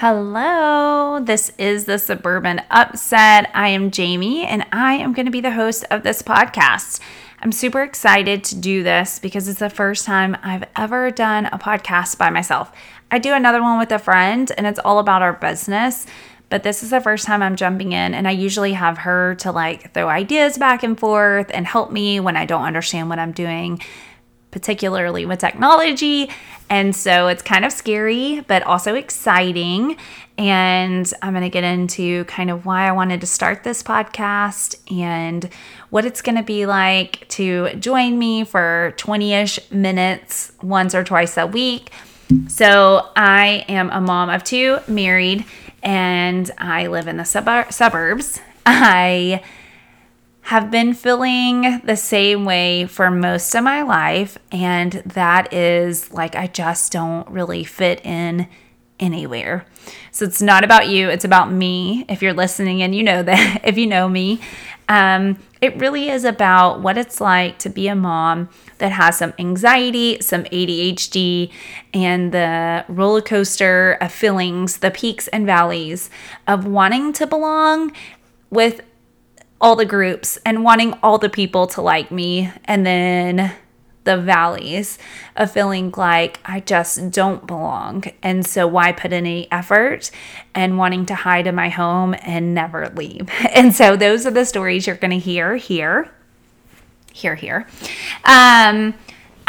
Hello, this is the Suburban Upset. I am Jamie and I am going to be the host of this podcast. I'm super excited to do this because it's the first time I've ever done a podcast by myself. I do another one with a friend and it's all about our business, but this is the first time I'm jumping in and I usually have her to like throw ideas back and forth and help me when I don't understand what I'm doing particularly with technology. And so it's kind of scary, but also exciting. And I'm going to get into kind of why I wanted to start this podcast and what it's going to be like to join me for 20 ish minutes once or twice a week. So I am a mom of two, married, and I live in the sub- suburbs. I have been feeling the same way for most of my life. And that is like, I just don't really fit in anywhere. So it's not about you, it's about me. If you're listening and you know that, if you know me, um, it really is about what it's like to be a mom that has some anxiety, some ADHD, and the roller coaster of feelings, the peaks and valleys of wanting to belong with all the groups and wanting all the people to like me and then the valleys of feeling like I just don't belong. And so, why put any effort and wanting to hide in my home and never leave? And so, those are the stories you're going to hear here. Here, here. Um,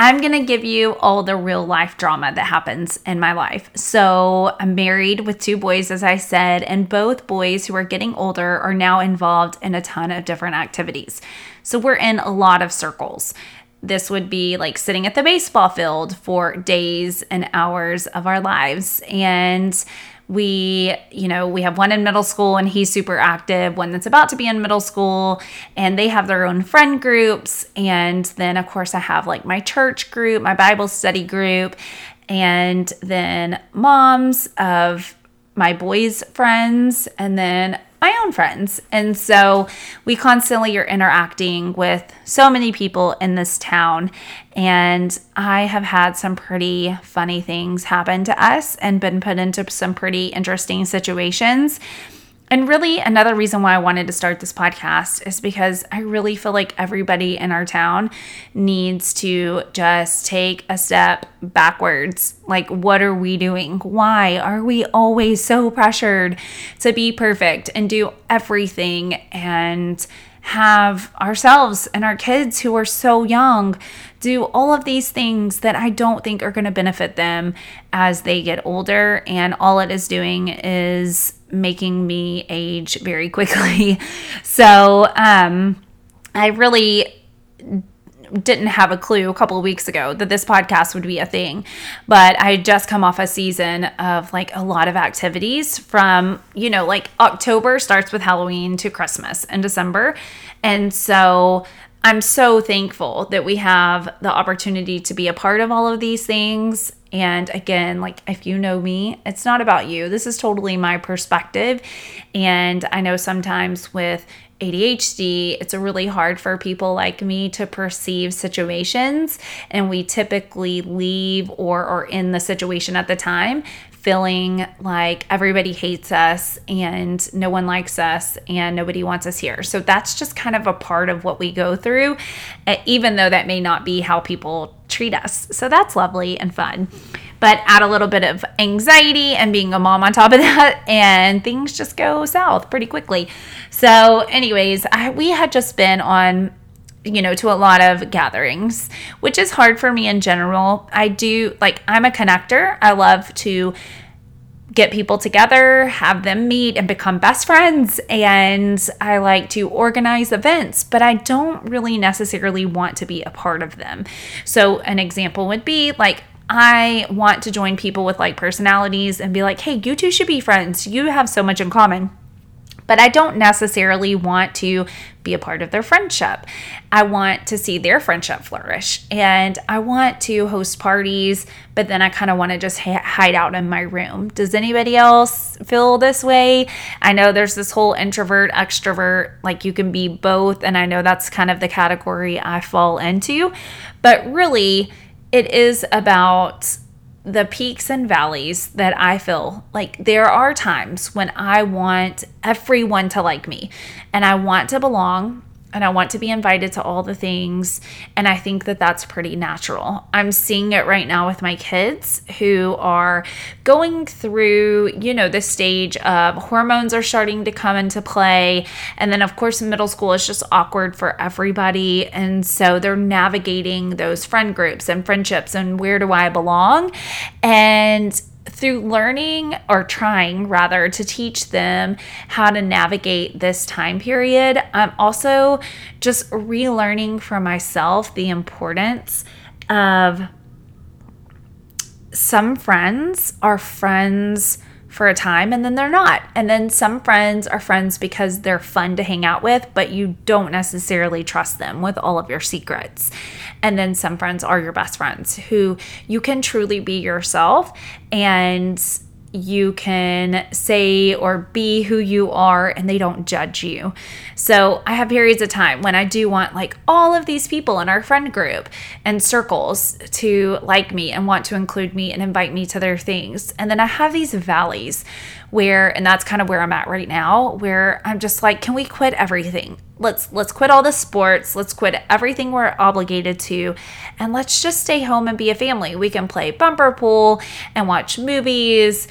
I'm going to give you all the real life drama that happens in my life. So, I'm married with two boys, as I said, and both boys who are getting older are now involved in a ton of different activities. So, we're in a lot of circles. This would be like sitting at the baseball field for days and hours of our lives. And we you know we have one in middle school and he's super active one that's about to be in middle school and they have their own friend groups. And then of course i have like my church group my bible study group and then moms of my boys friends and then my own friends. And so we constantly are interacting with so many people in this town. And I have had some pretty funny things happen to us and been put into some pretty interesting situations. And really, another reason why I wanted to start this podcast is because I really feel like everybody in our town needs to just take a step backwards. Like, what are we doing? Why are we always so pressured to be perfect and do everything and have ourselves and our kids who are so young do all of these things that I don't think are going to benefit them as they get older. And all it is doing is making me age very quickly. So, um, I really didn't have a clue a couple of weeks ago that this podcast would be a thing. But I had just come off a season of like a lot of activities from, you know, like October starts with Halloween to Christmas in December. And so I'm so thankful that we have the opportunity to be a part of all of these things. And again, like if you know me, it's not about you. This is totally my perspective. And I know sometimes with ADHD, it's really hard for people like me to perceive situations. And we typically leave or are in the situation at the time feeling like everybody hates us and no one likes us and nobody wants us here. So that's just kind of a part of what we go through, eh, even though that may not be how people treat us. So that's lovely and fun. But add a little bit of anxiety and being a mom on top of that, and things just go south pretty quickly. So, anyways, I, we had just been on you know, to a lot of gatherings, which is hard for me in general. I do like, I'm a connector. I love to get people together, have them meet and become best friends. And I like to organize events, but I don't really necessarily want to be a part of them. So, an example would be like, I want to join people with like personalities and be like, hey, you two should be friends. You have so much in common but I don't necessarily want to be a part of their friendship. I want to see their friendship flourish and I want to host parties, but then I kind of want to just hide out in my room. Does anybody else feel this way? I know there's this whole introvert, extrovert, like you can be both. And I know that's kind of the category I fall into, but really, it is about the peaks and valleys that I feel like there are times when I want everyone to like me and I want to belong and I want to be invited to all the things. And I think that that's pretty natural. I'm seeing it right now with my kids who are going through, you know, the stage of hormones are starting to come into play. And then, of course, middle school is just awkward for everybody. And so they're navigating those friend groups and friendships and where do I belong? And through learning or trying rather to teach them how to navigate this time period, I'm also just relearning for myself the importance of some friends are friends for a time and then they're not. And then some friends are friends because they're fun to hang out with, but you don't necessarily trust them with all of your secrets. And then some friends are your best friends who you can truly be yourself and you can say or be who you are and they don't judge you. So I have periods of time when I do want like all of these people in our friend group and circles to like me and want to include me and invite me to their things. And then I have these valleys where and that's kind of where I'm at right now where I'm just like can we quit everything? Let's let's quit all the sports, let's quit everything we're obligated to and let's just stay home and be a family. We can play bumper pool and watch movies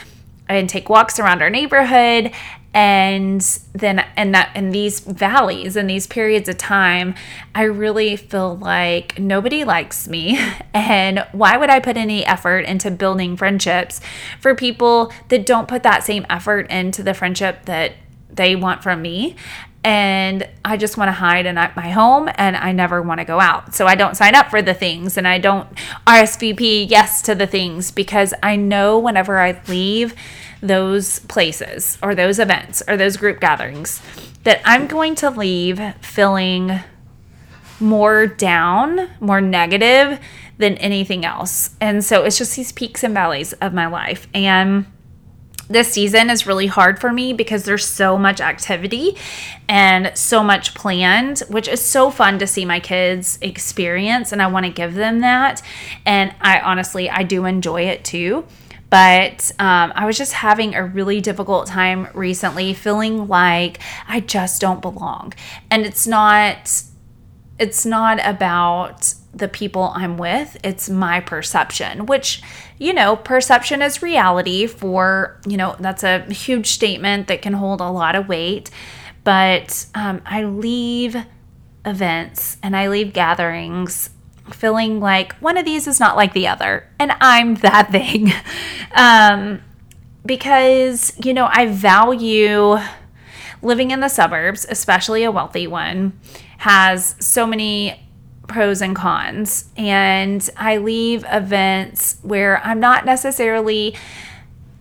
and take walks around our neighborhood and then and that in these valleys and these periods of time i really feel like nobody likes me. And why would i put any effort into building friendships for people that don't put that same effort into the friendship that they want from me and I just want to hide in my home and I never want to go out. So I don't sign up for the things and I don't RSVP yes to the things because I know whenever I leave those places or those events or those group gatherings that I'm going to leave feeling more down, more negative than anything else. And so it's just these peaks and valleys of my life. And this season is really hard for me because there's so much activity and so much planned, which is so fun to see my kids experience. And I want to give them that. And I honestly, I do enjoy it too. But um, I was just having a really difficult time recently, feeling like I just don't belong. And it's not, it's not about the people I'm with, it's my perception, which, you know, perception is reality for, you know, that's a huge statement that can hold a lot of weight. But um, I leave events and I leave gatherings feeling like one of these is not like the other, and I'm that thing. um, because, you know, I value living in the suburbs, especially a wealthy one, has so many pros and cons. And I leave events where I'm not necessarily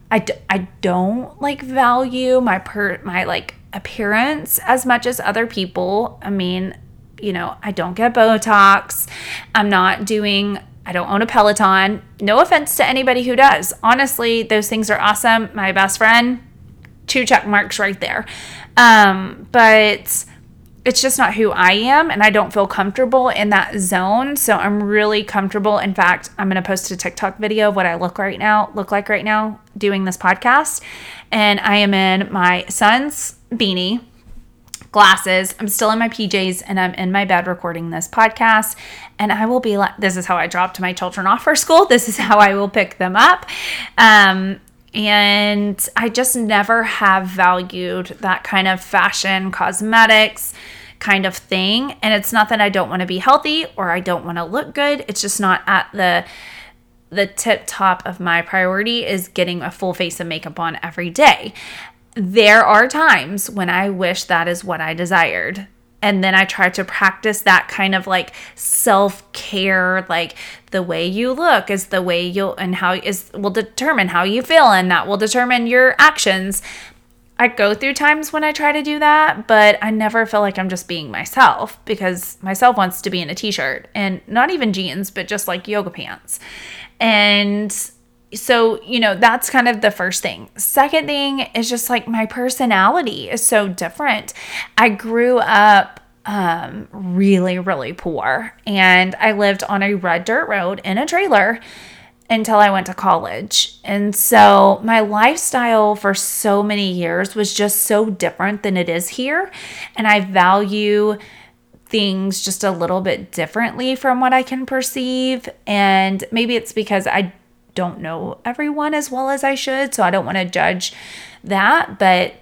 I d- I don't like value my per my like appearance as much as other people. I mean, you know, I don't get Botox. I'm not doing I don't own a Peloton. No offense to anybody who does. Honestly, those things are awesome. My best friend, two check marks right there. Um, but it's just not who I am and I don't feel comfortable in that zone. So I'm really comfortable. In fact, I'm going to post a TikTok video of what I look right now, look like right now doing this podcast. And I am in my son's beanie, glasses. I'm still in my PJs and I'm in my bed recording this podcast. And I will be like, this is how I dropped my children off for school. This is how I will pick them up. Um, and I just never have valued that kind of fashion, cosmetics, kind of thing. And it's not that I don't want to be healthy or I don't want to look good. It's just not at the the tip top of my priority is getting a full face of makeup on every day. There are times when I wish that is what I desired. And then I try to practice that kind of like self care, like the way you look is the way you'll, and how is will determine how you feel, and that will determine your actions. I go through times when I try to do that, but I never feel like I'm just being myself because myself wants to be in a t shirt and not even jeans, but just like yoga pants. And so, you know, that's kind of the first thing. Second thing is just like my personality is so different. I grew up um, really, really poor and I lived on a red dirt road in a trailer until I went to college. And so my lifestyle for so many years was just so different than it is here. And I value things just a little bit differently from what I can perceive. And maybe it's because I don't know everyone as well as I should. So I don't want to judge that. But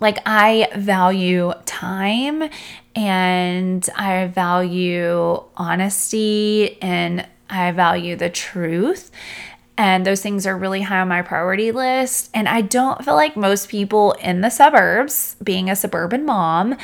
like, I value time and I value honesty and I value the truth. And those things are really high on my priority list. And I don't feel like most people in the suburbs, being a suburban mom,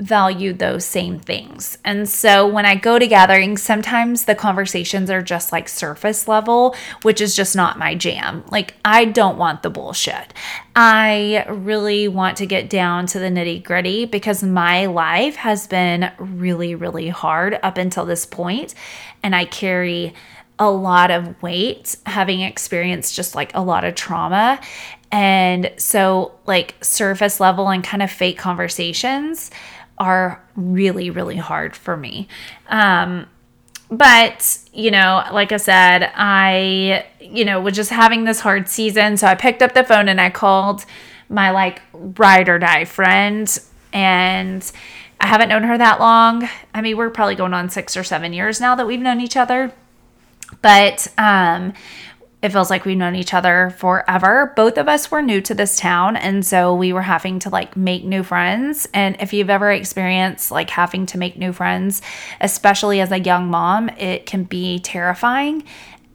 value those same things. And so when I go to gatherings, sometimes the conversations are just like surface level, which is just not my jam. Like, I don't want the bullshit. I really want to get down to the nitty gritty because my life has been really, really hard up until this point, And I carry a lot of weight having experienced just like a lot of trauma. And so, like, surface level and kind of fake conversations are really, really hard for me. Um, but, you know, like I said, I, you know, was just having this hard season. So I picked up the phone and I called my like ride or die friend. And I haven't known her that long. I mean, we're probably going on six or seven years now that we've known each other. But um, it feels like we've known each other forever. Both of us were new to this town, and so we were having to like make new friends. And if you've ever experienced like having to make new friends, especially as a young mom, it can be terrifying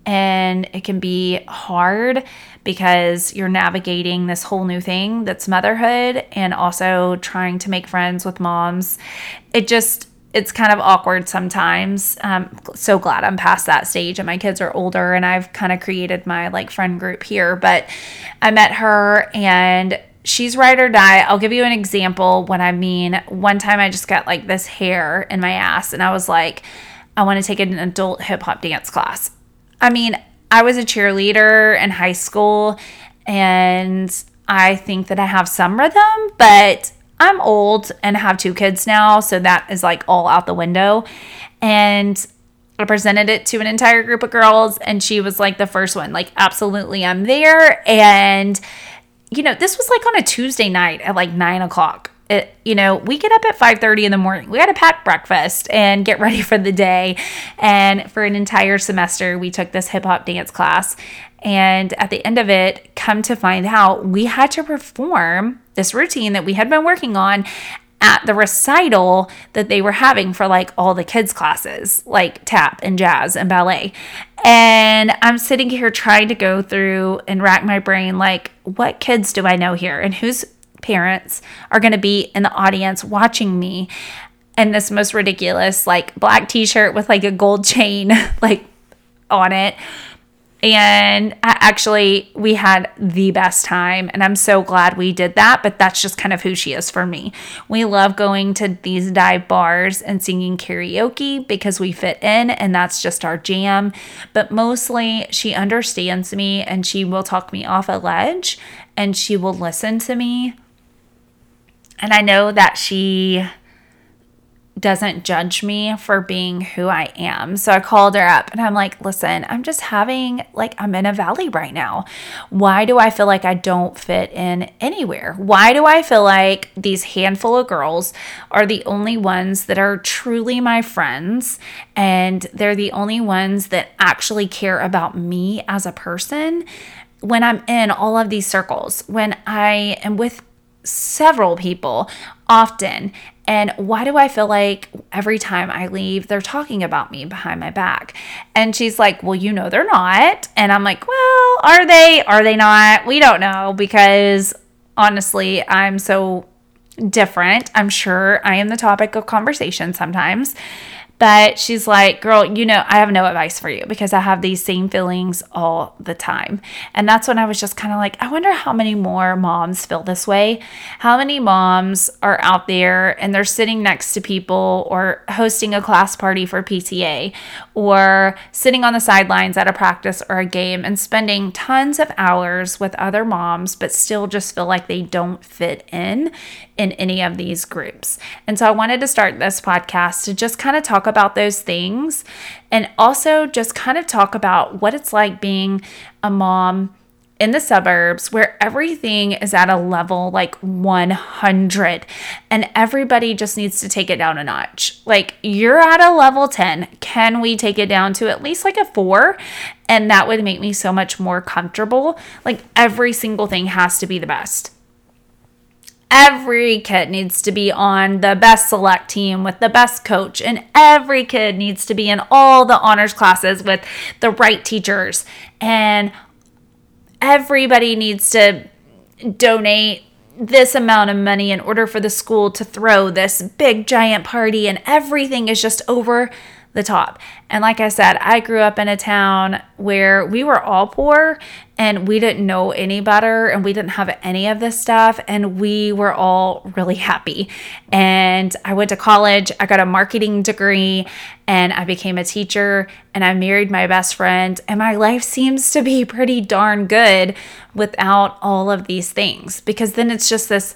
and it can be hard because you're navigating this whole new thing that's motherhood and also trying to make friends with moms. It just it's kind of awkward sometimes. Um, so glad I'm past that stage and my kids are older and I've kind of created my like friend group here. But I met her and she's ride or die. I'll give you an example when I mean one time I just got like this hair in my ass and I was like, I want to take an adult hip hop dance class. I mean, I was a cheerleader in high school and I think that I have some rhythm, but I'm old and have two kids now, so that is like all out the window. And I presented it to an entire group of girls, and she was like the first one, like, absolutely, I'm there. And, you know, this was like on a Tuesday night at like nine o'clock. It, you know, we get up at 5:30 in the morning. We got to pack breakfast and get ready for the day. And for an entire semester, we took this hip hop dance class. And at the end of it, come to find out, we had to perform this routine that we had been working on at the recital that they were having for like all the kids' classes, like tap and jazz and ballet. And I'm sitting here trying to go through and rack my brain like, what kids do I know here and whose parents are going to be in the audience watching me? And this most ridiculous, like, black t shirt with like a gold chain, like, on it and actually we had the best time and i'm so glad we did that but that's just kind of who she is for me we love going to these dive bars and singing karaoke because we fit in and that's just our jam but mostly she understands me and she will talk me off a ledge and she will listen to me and i know that she doesn't judge me for being who I am. So I called her up and I'm like, listen, I'm just having, like, I'm in a valley right now. Why do I feel like I don't fit in anywhere? Why do I feel like these handful of girls are the only ones that are truly my friends and they're the only ones that actually care about me as a person? When I'm in all of these circles, when I am with several people often and why do I feel like every time I leave, they're talking about me behind my back? And she's like, Well, you know, they're not. And I'm like, Well, are they? Are they not? We don't know because honestly, I'm so different. I'm sure I am the topic of conversation sometimes. But she's like, girl, you know, I have no advice for you because I have these same feelings all the time. And that's when I was just kind of like, I wonder how many more moms feel this way. How many moms are out there and they're sitting next to people or hosting a class party for PTA or sitting on the sidelines at a practice or a game and spending tons of hours with other moms, but still just feel like they don't fit in in any of these groups. And so I wanted to start this podcast to just kind of talk about those things and also just kind of talk about what it's like being a mom in the suburbs where everything is at a level like 100 and everybody just needs to take it down a notch. Like you're at a level 10. Can we take it down to at least like a four? And that would make me so much more comfortable. Like every single thing has to be the best. Every kid needs to be on the best select team with the best coach, and every kid needs to be in all the honors classes with the right teachers. And everybody needs to donate this amount of money in order for the school to throw this big giant party and everything is just over the top. And like I said, I grew up in a town where we were all poor and we didn't know any better and we didn't have any of this stuff and we were all really happy. And I went to college, I got a marketing degree and I became a teacher and I married my best friend and my life seems to be pretty darn good without all of these things because then it's just this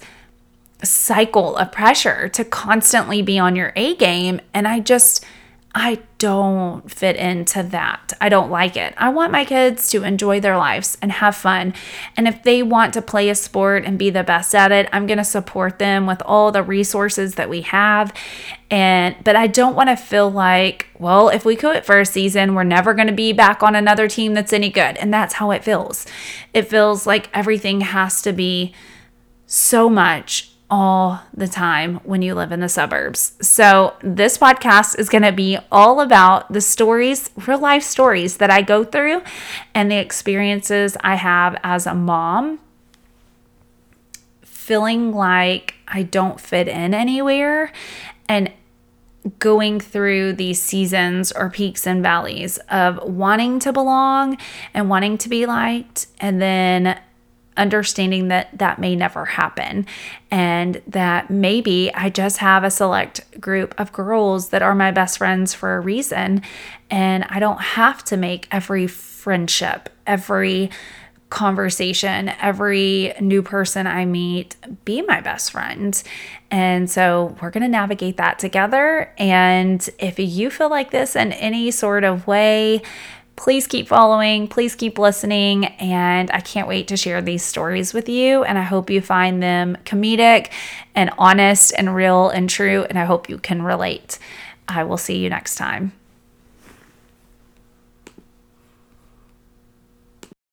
cycle of pressure to constantly be on your A game and I just I don't fit into that. I don't like it. I want my kids to enjoy their lives and have fun. And if they want to play a sport and be the best at it, I'm going to support them with all the resources that we have. And but I don't want to feel like, well, if we quit for a season, we're never going to be back on another team that's any good. And that's how it feels. It feels like everything has to be so much all the time when you live in the suburbs. So, this podcast is going to be all about the stories, real life stories that I go through and the experiences I have as a mom, feeling like I don't fit in anywhere and going through these seasons or peaks and valleys of wanting to belong and wanting to be liked and then understanding that that may never happen and that maybe I just have a select group of girls that are my best friends for a reason and I don't have to make every friendship, every conversation, every new person I meet be my best friend. And so we're going to navigate that together. And if you feel like this in any sort of way, Please keep following, please keep listening, and I can't wait to share these stories with you. And I hope you find them comedic and honest and real and true, and I hope you can relate. I will see you next time.